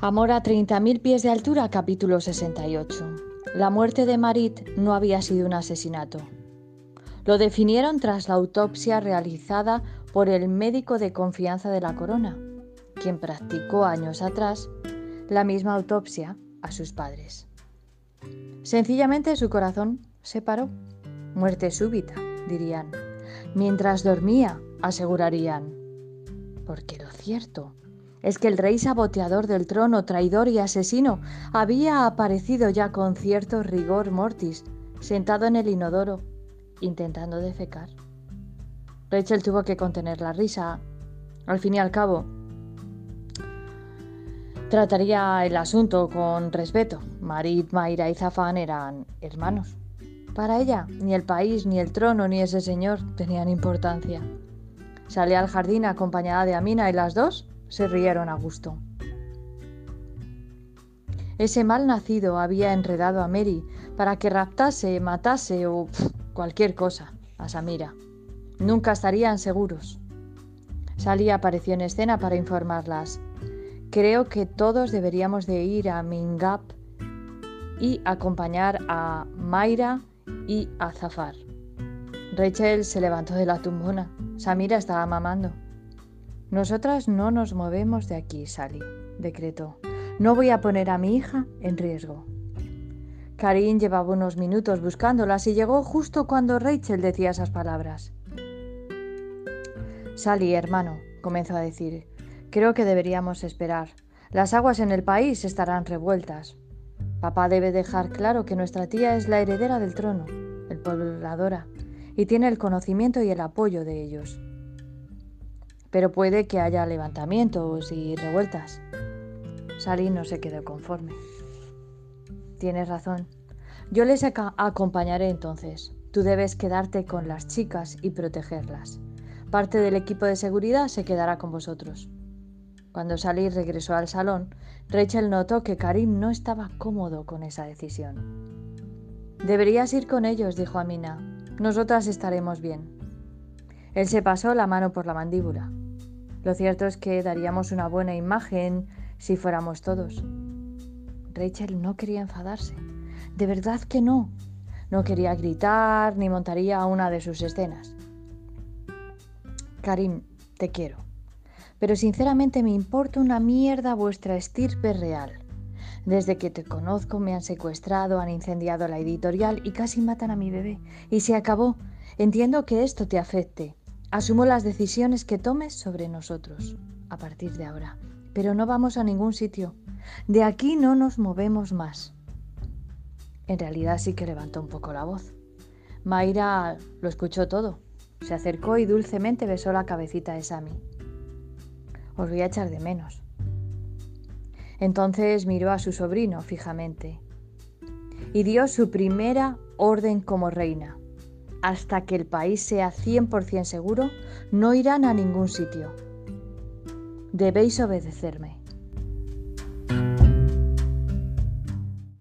Amor a 30.000 pies de altura, capítulo 68. La muerte de Marit no había sido un asesinato. Lo definieron tras la autopsia realizada por el médico de confianza de la corona, quien practicó años atrás la misma autopsia a sus padres. Sencillamente su corazón se paró. Muerte súbita, dirían. Mientras dormía, asegurarían. Porque lo cierto es que el rey saboteador del trono, traidor y asesino, había aparecido ya con cierto rigor mortis, sentado en el inodoro, intentando defecar. Rachel tuvo que contener la risa. Al fin y al cabo, trataría el asunto con respeto. Marit, Mayra y Zafán eran hermanos. Para ella, ni el país, ni el trono, ni ese señor tenían importancia. Salía al jardín acompañada de Amina y las dos se rieron a gusto. Ese mal nacido había enredado a Mary para que raptase, matase o cualquier cosa a Samira. Nunca estarían seguros. Sally apareció en escena para informarlas. Creo que todos deberíamos de ir a Mingap y acompañar a Mayra y a Zafar. Rachel se levantó de la tumbona. Samira estaba mamando. Nosotras no nos movemos de aquí, Sally, decretó. No voy a poner a mi hija en riesgo. Karin llevaba unos minutos buscándolas y llegó justo cuando Rachel decía esas palabras. Sally, hermano, comenzó a decir, creo que deberíamos esperar. Las aguas en el país estarán revueltas. Papá debe dejar claro que nuestra tía es la heredera del trono, el pobladora, y tiene el conocimiento y el apoyo de ellos pero puede que haya levantamientos y revueltas. Sally no se quedó conforme. Tienes razón. Yo les acompañaré entonces. Tú debes quedarte con las chicas y protegerlas. Parte del equipo de seguridad se quedará con vosotros. Cuando Sally regresó al salón, Rachel notó que Karim no estaba cómodo con esa decisión. Deberías ir con ellos, dijo Amina. Nosotras estaremos bien. Él se pasó la mano por la mandíbula. Lo cierto es que daríamos una buena imagen si fuéramos todos. Rachel no quería enfadarse. De verdad que no. No quería gritar ni montaría una de sus escenas. Karim, te quiero. Pero sinceramente me importa una mierda vuestra estirpe real. Desde que te conozco me han secuestrado, han incendiado la editorial y casi matan a mi bebé. Y se acabó. Entiendo que esto te afecte. Asumo las decisiones que tomes sobre nosotros a partir de ahora, pero no vamos a ningún sitio. De aquí no nos movemos más. En realidad sí que levantó un poco la voz. Mayra lo escuchó todo. Se acercó y dulcemente besó la cabecita de Sammy. Os voy a echar de menos. Entonces miró a su sobrino fijamente y dio su primera orden como reina hasta que el país sea 100% seguro, no irán a ningún sitio. Debéis obedecerme.